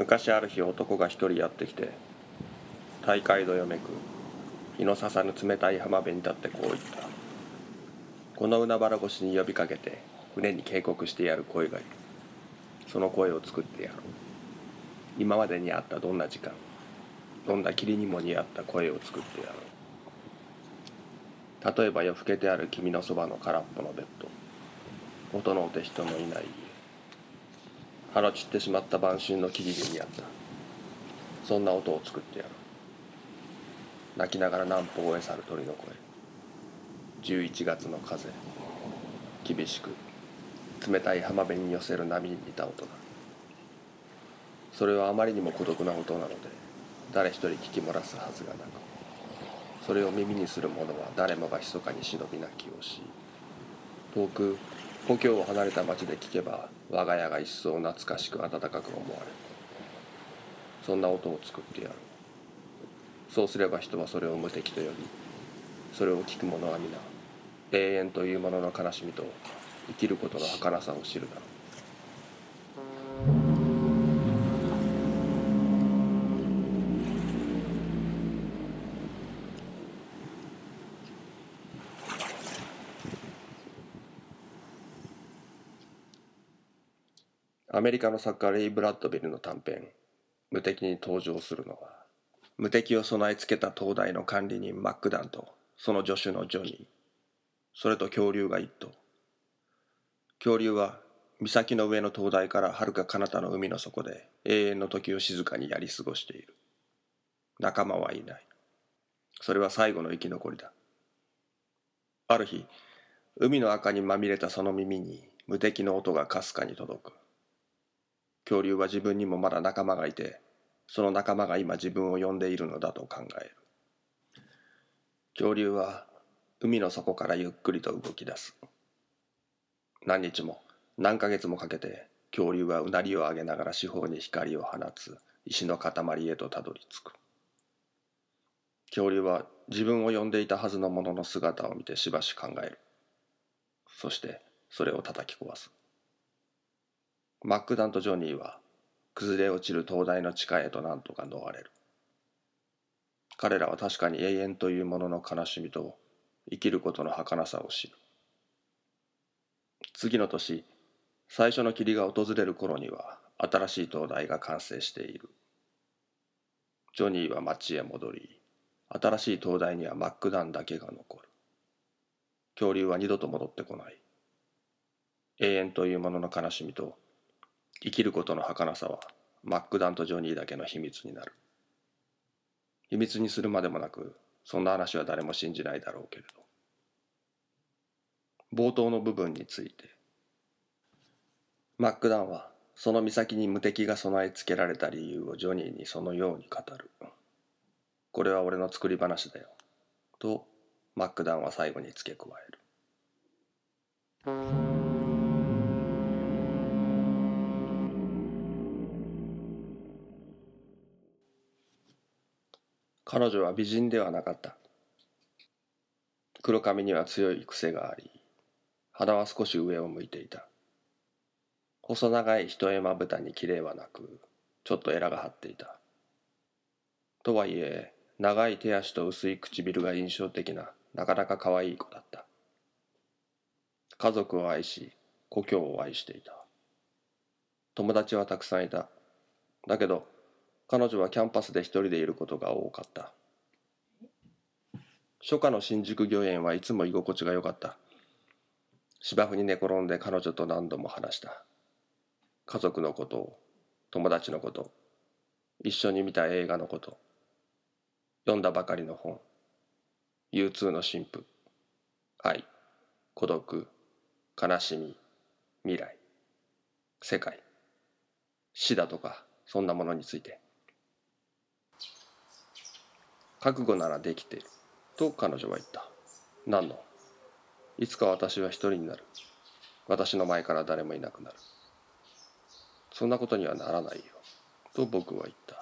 昔ある日男が一人やってきて大海どよめく日のささぬ冷たい浜辺に立ってこう言ったこの海原越しに呼びかけて船に警告してやる声がいるその声を作ってやろう今までにあったどんな時間どんな霧にも似合った声を作ってやろう例えば夜更けてある君のそばの空っぽのベッド音の音人のいない家腹散ってしまった晩春の木々に似合った。そんな音を作ってやろう。泣きながら南方へ去る鳥の声。11月の風。厳しく。冷たい浜辺に寄せる波に似た音だ。それはあまりにも孤独な音なので誰一人聞き漏らすはずがなくそれを耳にする者は誰もが密かに忍び泣きをし遠く故郷を離れた町で聞けば我が家が一層懐かしく温かく思われる。そんな音を作ってやる。そうすれば人はそれを無敵と呼びそれを聞く者は皆永遠というものの悲しみと生きることの儚さを知るだろう。アメリカの作家レイ・ブラッドビルの短編「無敵」に登場するのは無敵を備え付けた東大の管理人マックダンとその助手のジョニー。それと恐竜が一頭。恐竜は岬の上の灯台からはるか彼方の海の底で永遠の時を静かにやり過ごしている。仲間はいない。それは最後の生き残りだ。ある日海の赤にまみれたその耳に無敵の音がかすかに届く。恐竜は自分にもまだ仲間がいてその仲間が今自分を呼んでいるのだと考える。恐竜は海の底からゆっくりと動き出す。何日も何ヶ月もかけて恐竜はうなりを上げながら四方に光を放つ。石の塊へとたどり着く。恐竜は自分を呼んでいたはずのものの姿を見てしばし考える。そしてそれを叩き壊す。マックダンとジョニーは崩れ落ちる灯台の地下へと何とか逃れる。彼らは確かに永遠というものの悲しみと生きることの儚さを知る。次の年最初の霧が訪れる頃には新しい灯台が完成している。ジョニーは町へ戻り新しい灯台にはマックダンだけが残る。恐竜は二度と戻ってこない。永遠というものの悲しみと生きることの儚さはマックダンとジョニーだけの秘密になる。秘密にするまでもなくそんな話は誰も信じないだろうけれど。冒頭の部分についてマックダンはその岬に無敵が備え付けられた理由をジョニーにそのように語る。これは俺の作り話だよ。とマックダンは最後に付け加える。彼女は美人ではなかった。黒髪には強い癖があり肌は少し上を向いていた。細長い一重まぶたにきれいはなくちょっとエラが張っていた。とはいえ長い手足と薄い唇が印象的ななかなか可愛い子だった。家族を愛し故郷を愛していた。友達はたくさんいた。だけど彼女はキャンパスで一人でいることが多かった。初夏の新宿御苑はいつも居心地が良かった。芝生に寝転んで彼女と何度も話した。家族のことを友達のこと一緒に見た映画のこと読んだばかりの本 U2 の神父愛孤独悲しみ未来世界死だとかそんなものについて。覚悟ならできている。と彼女は言った。何の？いつか私は一人になる。私の前から誰もいなくなる。そんなことにはならないよ。と僕は言った。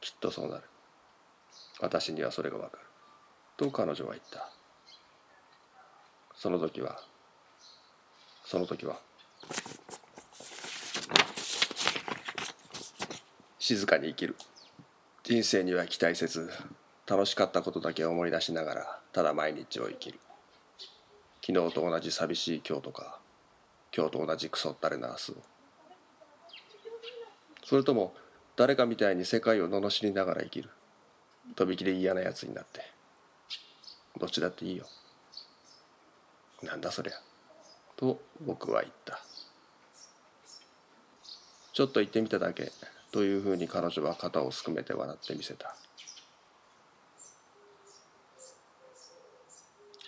きっとそうなる。私にはそれがわかる。と彼女は言った。その時はその時は静かに生きる。人生には期待せず楽しかったことだけ思い出しながらただ毎日を生きる。昨日と同じ寂しい今日とか今日と同じクソったれな明日を。それとも誰かみたいに世界を罵りながら生きる。とびきり嫌なやつになって。どっちだっていいよ。なんだそりゃ。と僕は言った。ちょっと言ってみただけ。というふうに彼女は肩をすくめて笑ってみせた。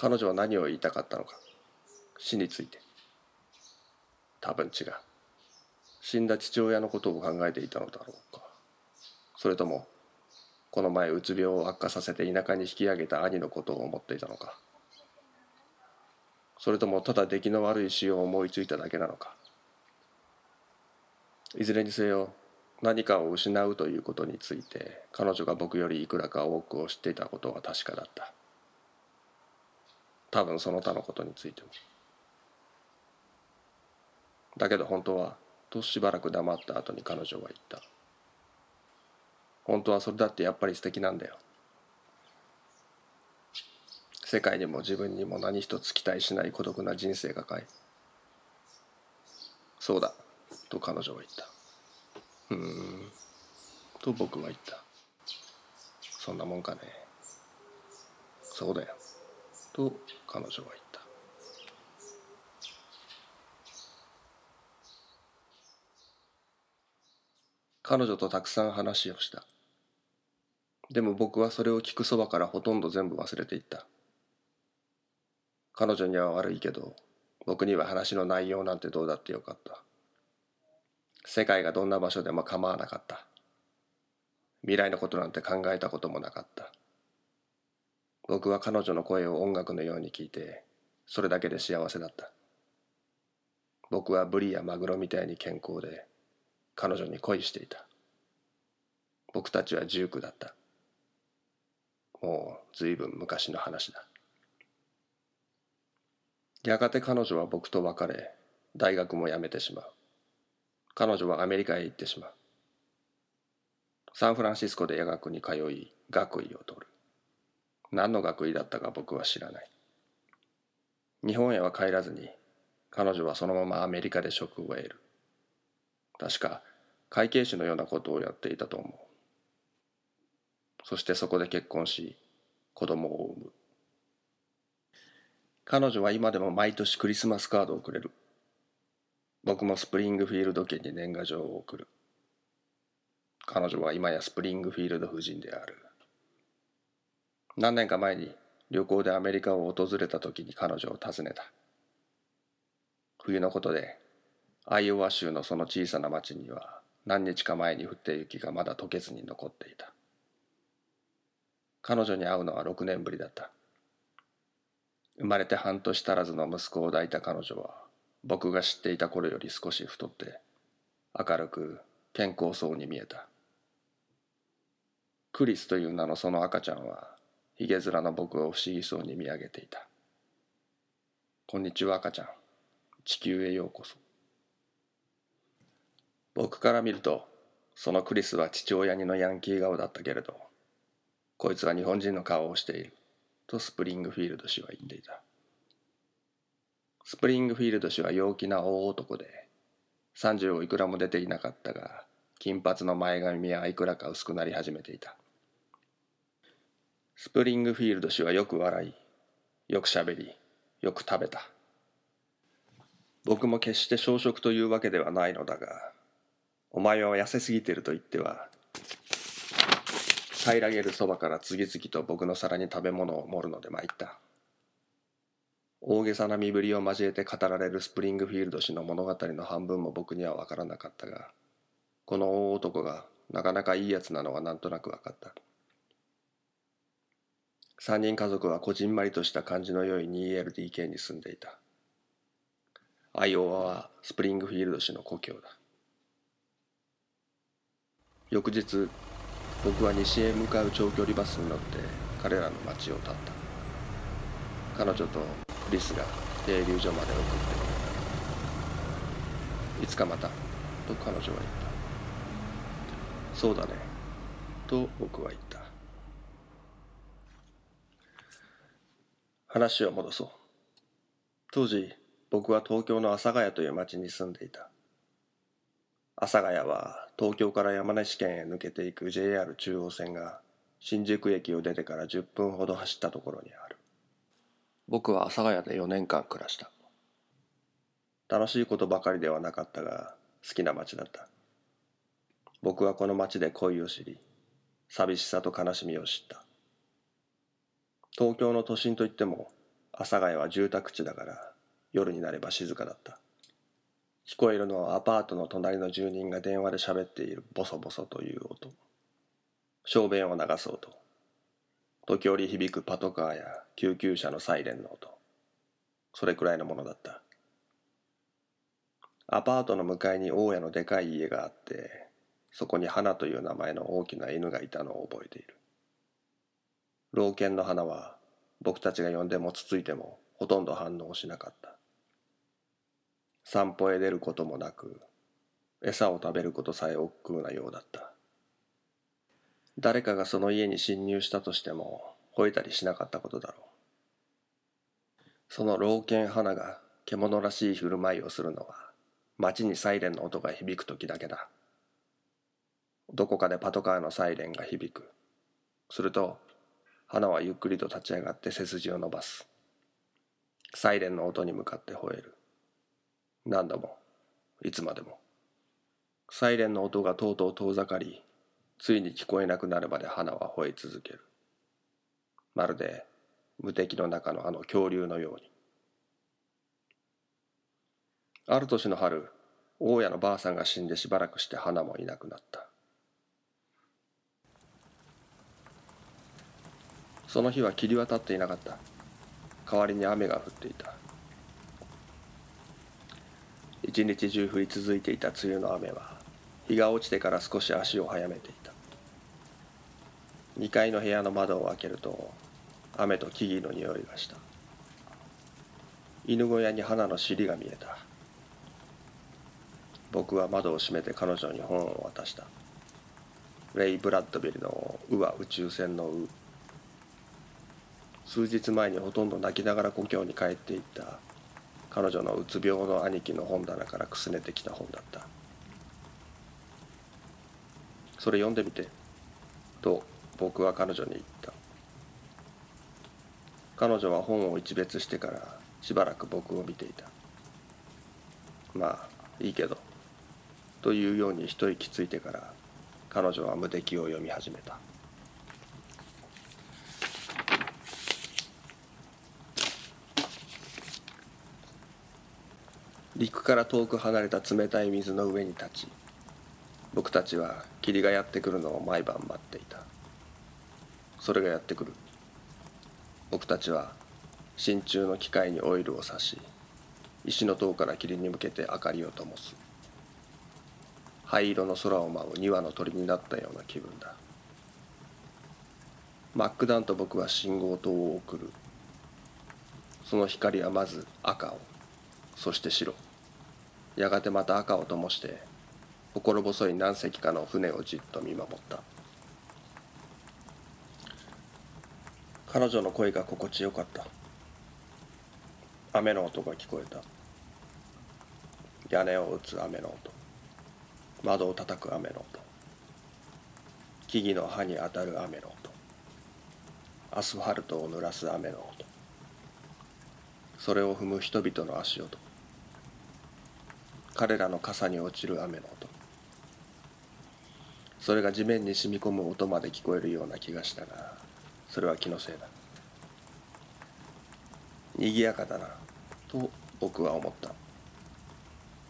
彼女は何を言いたかったのか死について。多分違う。死んだ父親のことを考えていたのだろうか。それともこの前うつ病を悪化させて田舎に引き上げた兄のことを思っていたのか。それともただ出来の悪い死を思いついただけなのか。いずれにせよ何かを失うということについて彼女が僕よりいくらか多くを知っていたことは確かだった。多分その他のことについても。だけど本当はとしばらく黙った後に彼女は言った。本当はそれだってやっぱり素敵なんだよ。世界にも自分にも何一つ期待しない孤独な人生がかい。そうだと彼女は言った。うん。と僕は言った。そんなもんかね。そうだよ。と彼女は言った。彼女とたくさん話をした。でも僕はそれを聞くそばからほとんど全部忘れていった。彼女には悪いけど僕には話の内容なんてどうだってよかった。世界がどんな場所でも構わなかった。未来のことなんて考えたこともなかった。僕は彼女の声を音楽のように聞いてそれだけで幸せだった。僕はブリやマグロみたいに健康で彼女に恋していた。僕たちは19だった。もう随分昔の話だ。やがて彼女は僕と別れ大学も辞めてしまう。彼女はアメリカへ行ってしまう。サンフランシスコで夜学に通い学位を取る。何の学位だったか僕は知らない。日本へは帰らずに彼女はそのままアメリカで職を得る。確か会計士のようなことをやっていたと思う。そしてそこで結婚し子供を産む。彼女は今でも毎年クリスマスカードをくれる。僕もスプリングフィールド家に年賀状を送る。彼女は今やスプリングフィールド夫人である。何年か前に旅行でアメリカを訪れた時に彼女を訪ねた。冬のことでアイオワ州のその小さな町には何日か前に降った雪がまだ溶けずに残っていた。彼女に会うのは6年ぶりだった。生まれて半年足らずの息子を抱いた彼女は僕が知っていた頃より少し太って明るく健康そうに見えたクリスという名のその赤ちゃんはひげ面の僕を不思議そうに見上げていた。こんにちは赤ちゃん。地球へようこそ。僕から見ると、そのクリスは父親にのヤンキー顔だったけれど、こいつは日本人の顔をしている、とスプリングフィールド氏は言っていた。スプリングフィールド氏は陽気な大男で、30をいくらも出ていなかったが、金髪の前髪はいくらか薄くなり始めていた。スプリングフィールド氏はよく笑い、よくしゃべり、よく食べた。僕も決して小食というわけではないのだが、お前は痩せすぎてると言っては、平らげるそばから次々と僕の皿に食べ物を盛るので参った。大げさな身振りを交えて語られるスプリングフィールド氏の物語の半分も僕には分からなかったが、この大男がなかなかいいやつなのはなんとなく分かった。3人家族はこじんまりとした感じの良い 2LDK に住んでいた。アイオワはスプリングフィールド市の故郷だ。翌日、僕は西へ向かう長距離バスに乗って彼らの町を立った。彼女とクリスが停留所まで送ってくれた。いつかまた、と彼女は言った。そうだねと僕は言った話を戻そう当時僕は東京の阿佐ヶ谷という町に住んでいた阿佐ヶ谷は東京から山梨県へ抜けていく JR 中央線が新宿駅を出てから10分ほど走ったところにある僕は阿佐ヶ谷で4年間暮らした。楽しいことばかりではなかったが好きな町だった。僕はこの町で恋を知り寂しさと悲しみを知った。東京の都心といっても阿佐ヶ谷は住宅地だから夜になれば静かだった。聞こえるのはアパートの隣の住人が電話で喋っているボソボソという音。小便を流そうと。時折響くパトカーや救急車のサイレンの音。それくらいのものだった。アパートの向かいに大家のでかい家があってそこに花という名前の大きな犬がいたのを覚えている。老犬の花は僕たちが呼んでもつついてもほとんど反応しなかった。散歩へ出ることもなく餌を食べることさえ億劫なようだった。誰かがその家に侵入したとしても吠えたりしなかったことだろう。その老犬花が獣らしい振る舞いをするのは街にサイレンの音が響く時だけだ。どこかでパトカーのサイレンが響く。すると花はゆっくりと立ち上がって背筋を伸ばす。サイレンの音に向かって吠える。何度もいつまでも。サイレンの音がとうとう遠ざかりついに聞こえなくなるまで花は吠え続ける。まるで無敵の中のあの恐竜のように。ある年の春大家のばあさんが死んでしばらくして花もいなくなった。その日は霧は立っていなかった。代わりに雨が降っていた。一日中降り続いていた梅雨の雨は日が落ちてから少し足を早めていた。2階の部屋の窓を開けると雨と木々の匂いがした。犬小屋に花の尻が見えた。僕は窓を閉めて彼女に本を渡した。レイ・ブラッドビルの「ウは宇宙船のウ」数日前にほとんど泣きながら故郷に帰っていった。彼女のうつ病の兄貴の本棚からくすねてきた本だった。それ読んでみて。と僕は彼女に言った。彼女は本を一別してからしばらく僕を見ていた。まあいいけどというように一息ついてから彼女は無敵を読み始めた。陸から遠く離れた冷たい水の上に立ち僕たちは霧がやってくるのを毎晩待っていた。それがやってくる。僕たちは真鍮の機械にオイルを差し石の塔から霧に向けて明かりを灯す。灰色の空を舞う2羽の鳥になったような気分だ。マックダンと僕は信号灯を送る。その光はまず赤をそして白。やがてまた赤を灯して心細い何隻かの船をじっと見守った。彼女の声が心地よかった。雨の音が聞こえた。屋根を打つ雨の音。窓を叩く雨の音。木々の葉に当たる雨の音。アスファルトを濡らす雨の音。それを踏む人々の足音。彼らの傘に落ちる雨の音。それが地面に染み込む音まで聞こえるような気がしたがそれは気のせいだ。賑やかだなと僕は思った。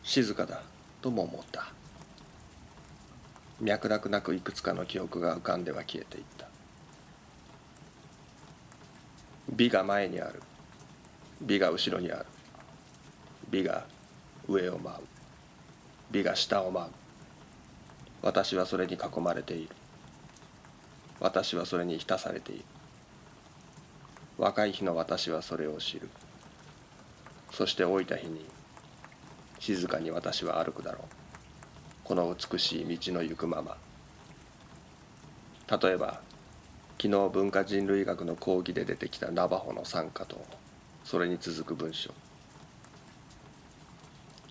静かだとも思った。脈絡なくいくつかの記憶が浮かんでは消えていった。美が前にある。美が後ろにある。美が上を舞う。美が下を舞う。私はそれに囲まれている。私はそれに浸されている。若い日の私はそれを知る。そして老いた日に静かに私は歩くだろう。この美しい道の行くまま。例えば昨日文化人類学の講義で出てきたナバホの参加とそれに続く文章。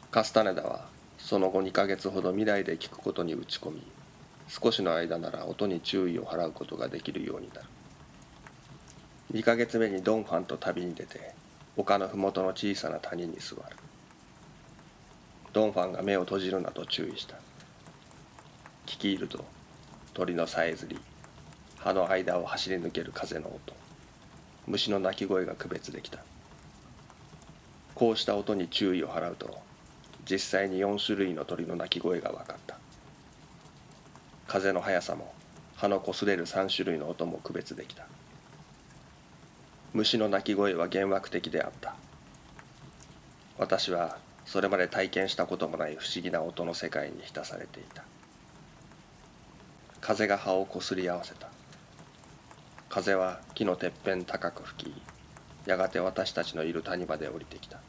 カスタネダはその後2ヶ月ほど未来で聞くことに打ち込み少しの間なら音に注意を払うことができるようになる。2ヶ月目にドンファンと旅に出て丘の麓の小さな谷に座る。ドンファンが目を閉じるなと注意した。聞き入ると鳥のさえずり葉の間を走り抜ける風の音虫の鳴き声が区別できた。こうした音に注意を払うと実際に4種類の鳥の鳴き声が分かった。風の速さも葉の擦れる3種類の音も区別できた。虫の鳴き声は幻惑的であった。私はそれまで体験したこともない不思議な音の世界に浸されていた。風が葉をこすり合わせた。風は木のてっぺん高く吹きやがて私たちのいる谷まで降りてきた。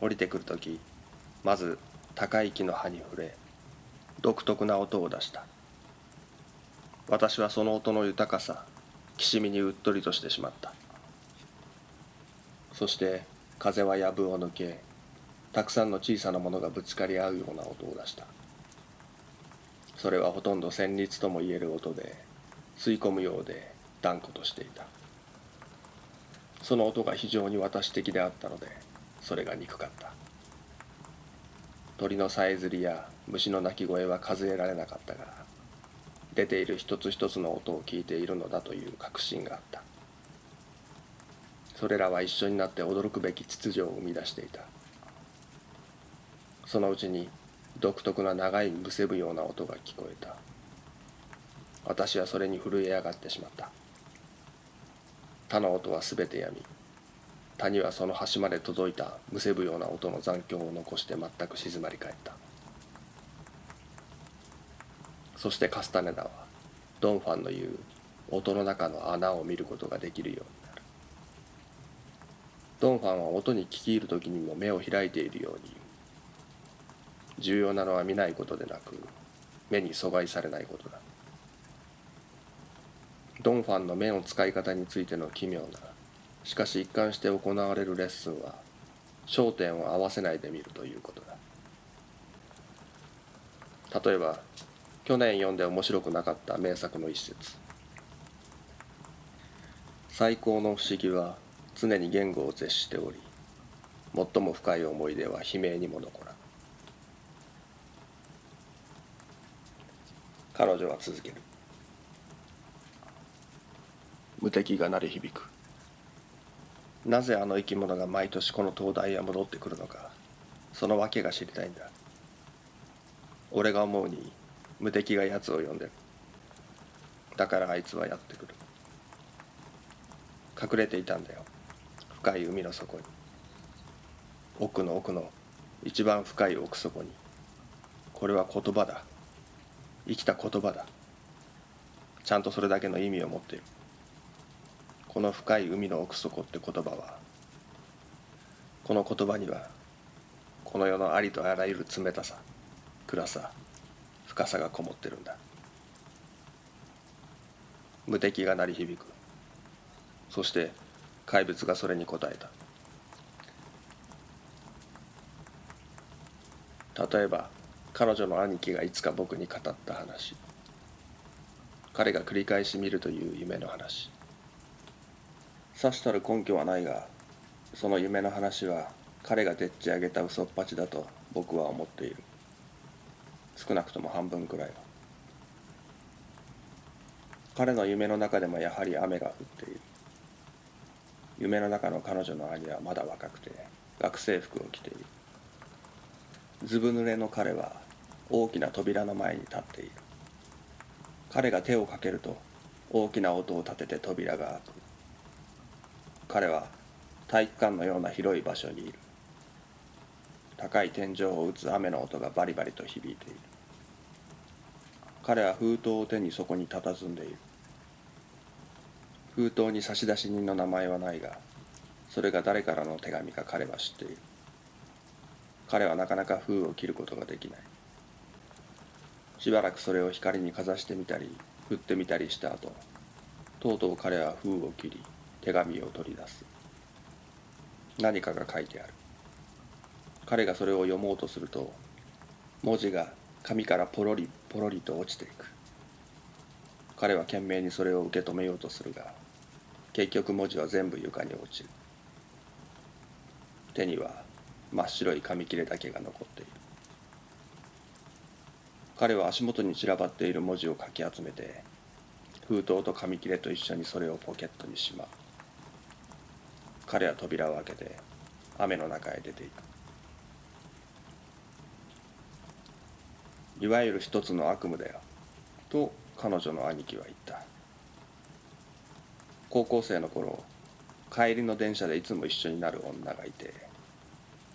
降りてくる時まず高い木の葉に触れ独特な音を出した。私はその音の豊かさきしみにうっとりとしてしまった。そして風は藪を抜けたくさんの小さなものがぶつかり合うような音を出した。それはほとんど旋律ともいえる音で吸い込むようで断固としていた。その音が非常に私的であったのでそれが憎かった。鳥のさえずりや虫の鳴き声は数えられなかったが出ている一つ一つの音を聞いているのだという確信があった。それらは一緒になって驚くべき秩序を生み出していた。そのうちに独特な長いむせぶような音が聞こえた。私はそれに震え上がってしまった。他の音はすべてやみ谷はその端まで届いたむせぶような音の残響を残して全く静まり返った。そしてカスタネダはドンファンの言う音の中の穴を見ることができるようになる。ドンファンは音に聞き入る時にも目を開いているように言う重要なのは見ないことでなく目に阻害されないことだドンファンの目の使い方についての奇妙な。しかし一貫して行われるレッスンは焦点を合わせないで見るということだ。例えば去年読んで面白くなかった名作の一節。最高の不思議は常に言語を絶しており最も深い思い出は悲鳴にも残らん。彼女は続ける。無敵が鳴り響く。なぜあの生き物が毎年この灯台へ戻ってくるのかその訳が知りたいんだ。俺が思うに無敵が奴を呼んでる。だからあいつはやってくる。隠れていたんだよ。深い海の底に。奥の奥の一番深い奥底に。これは言葉だ。生きた言葉だ。ちゃんとそれだけの意味を持っている。この深い海の奥底って言葉はこの言葉にはこの世のありとあらゆる冷たさ暗さ深さがこもってるんだ。無敵が鳴り響く。そして怪物がそれに応えた。例えば彼女の兄貴がいつか僕に語った話。彼が繰り返し見るという夢の話。さしたる根拠はないがその夢の話は彼がでっち上げた嘘っぱちだと僕は思っている。少なくとも半分くらいは。彼の夢の中でもやはり雨が降っている。夢の中の彼女の兄はまだ若くて学生服を着ている。ずぶ濡れの彼は大きな扉の前に立っている。彼が手をかけると大きな音を立てて扉が開く。彼は体育館のような広い場所にいる。高い天井を打つ雨の音がバリバリと響いている。彼は封筒を手にそこに佇んでいる。封筒に差出人の名前はないがそれが誰からの手紙か彼は知っている。彼はなかなか封を切ることができない。しばらくそれを光にかざしてみたり振ってみたりした後とうとう彼は封を切り手紙を取り出す。何かが書いてある。彼がそれを読もうとすると文字が紙からポロリポロリと落ちていく。彼は懸命にそれを受け止めようとするが結局文字は全部床に落ちる。手には真っ白い紙切れだけが残っている。彼は足元に散らばっている文字をかき集めて封筒と紙切れと一緒にそれをポケットにしまう。彼は扉を開けて雨の中へ出ていく。いわゆる一つの悪夢だよ。と彼女の兄貴は言った。高校生の頃帰りの電車でいつも一緒になる女がいて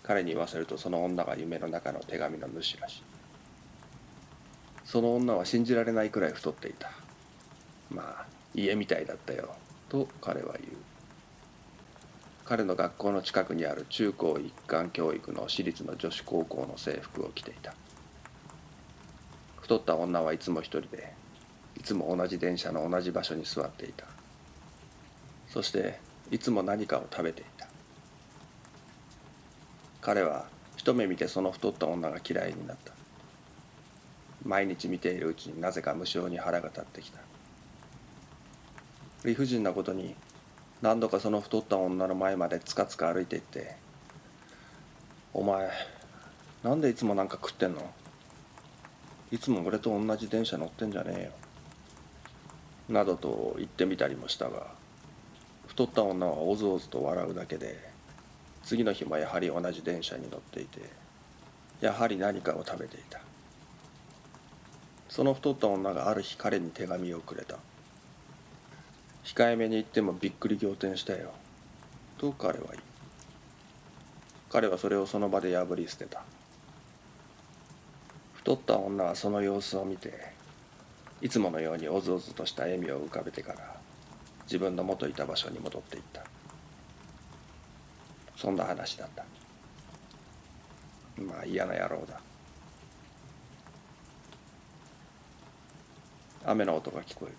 彼に言わせるとその女が夢の中の手紙の主らしい。その女は信じられないくらい太っていた。まあ家みたいだったよ。と彼は言う。彼の学校の近くにある中高一貫教育の私立の女子高校の制服を着ていた。太った女はいつも一人でいつも同じ電車の同じ場所に座っていた。そしていつも何かを食べていた。彼は一目見てその太った女が嫌いになった。毎日見ているうちになぜか無性に腹が立ってきた。理不尽なことに何度かその太った女の前までつかつか歩いていって「お前なんでいつもなんか食ってんの？いつも俺と同じ電車乗ってんじゃねえよ」などと言ってみたりもしたが太った女はおずおずと笑うだけで次の日もやはり同じ電車に乗っていてやはり何かを食べていた。その太った女がある日彼に手紙をくれた。控えめに言ってもびっくり仰天したよ。と彼は言う。彼はそれをその場で破り捨てた。太った女はその様子を見ていつものようにおずおずとした笑みを浮かべてから自分の元いた場所に戻っていった。そんな話だった。まあ嫌な野郎だ。雨の音が聞こえる。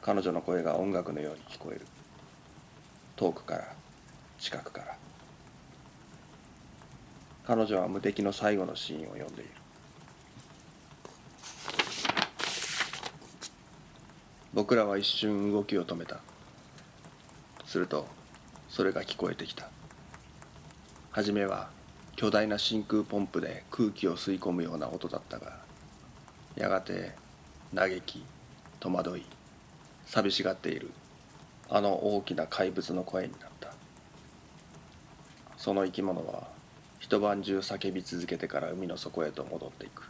彼女の声が音楽のように聞こえる。遠くから近くから。彼女は無敵の最後のシーンを読んでいる。僕らは一瞬動きを止めた。するとそれが聞こえてきた。初めは巨大な真空ポンプで空気を吸い込むような音だったがやがて嘆き戸惑い寂しがっている。あの大きな怪物の声になった。その生き物は一晩中叫び続けてから海の底へと戻っていく。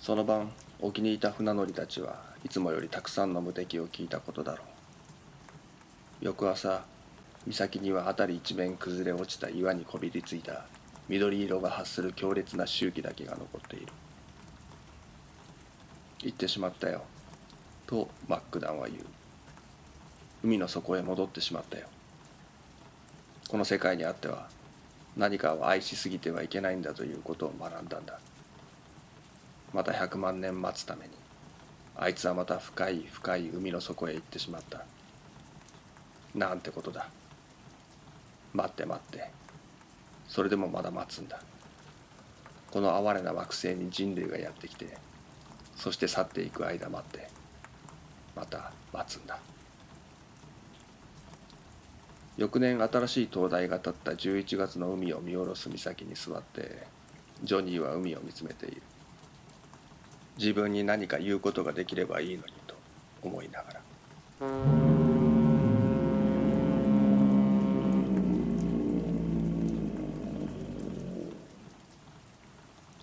その晩沖にいた船乗りたちはいつもよりたくさんの無敵を聞いたことだろう。翌朝岬には辺り一面崩れ落ちた岩にこびりついた緑色が発する強烈な周期だけが残っている。行ってしまったよとマックダンは言う。海の底へ戻ってしまったよ。この世界にあっては何かを愛しすぎてはいけないんだということを学んだんだ。また100万年待つためにあいつはまた深い深い海の底へ行ってしまった。なんてことだ。待って待って。それでもまだ待つんだ。この哀れな惑星に人類がやってきてそして去っていく間待ってまた待つんだ。翌年新しい灯台が立った11月の海を見下ろす岬に座ってジョニーは海を見つめている。自分に何か言うことができればいいのにと思いながら。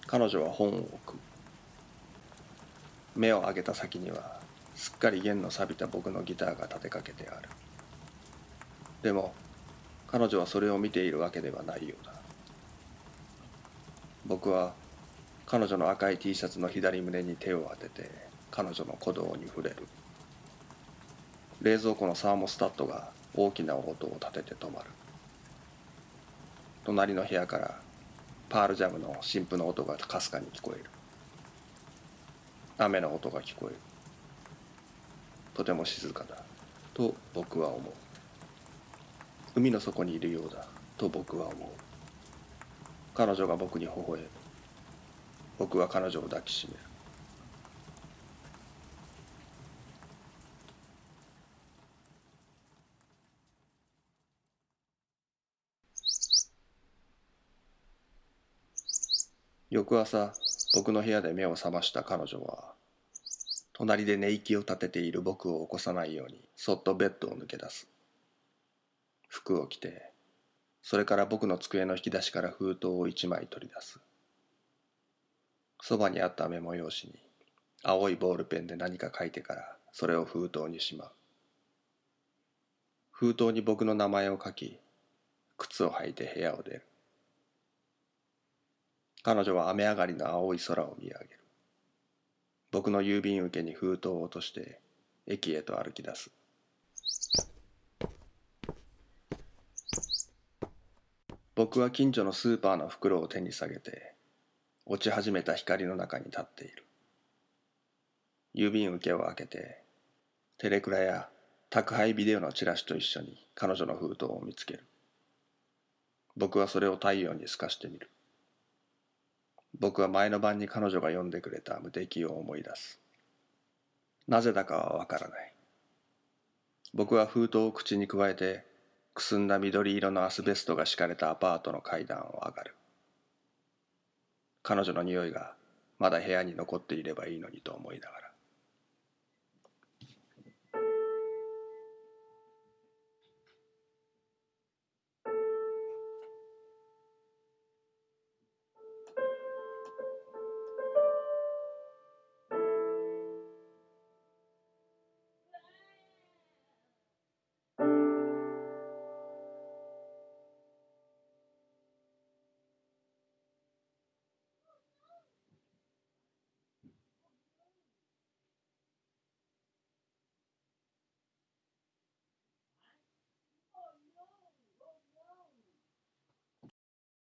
彼女は本を置く。目を上げた先にはすっかり弦の錆びた僕のギターが立てかけてある。でも彼女はそれを見ているわけではないようだ。僕は彼女の赤い T シャツの左胸に手を当てて彼女の鼓動に触れる。冷蔵庫のサーモスタットが大きな音を立てて止まる。隣の部屋からパールジャムの新婦の音がかすかに聞こえる。雨の音が聞こえる。とても静かだ。と僕は思う。海の底にいるようだと僕は思う。彼女が僕に微笑む。僕は彼女を抱きしめる。翌朝僕の部屋で目を覚ました彼女は隣で寝息を立てている僕を起こさないようにそっとベッドを抜け出す。服を着てそれから僕の机の引き出しから封筒を一枚取り出す。そばにあったメモ用紙に青いボールペンで何か書いてからそれを封筒にしまう。封筒に僕の名前を書き靴を履いて部屋を出る。彼女は雨上がりの青い空を見上げる。僕の郵便受けに封筒を落として駅へと歩き出す。僕は近所のスーパーの袋を手に下げて落ち始めた光の中に立っている。郵便受けを開けてテレクラや宅配ビデオのチラシと一緒に彼女の封筒を見つける。僕はそれを太陽に透かしてみる。僕は前の晩に彼女が読んでくれた無敵を思い出す。なぜだかはわからない。僕は封筒を口にくわえてくすんだ緑色のアスベストが敷かれたアパートの階段を上がる。彼女の匂いがまだ部屋に残っていればいいのにと思いながら。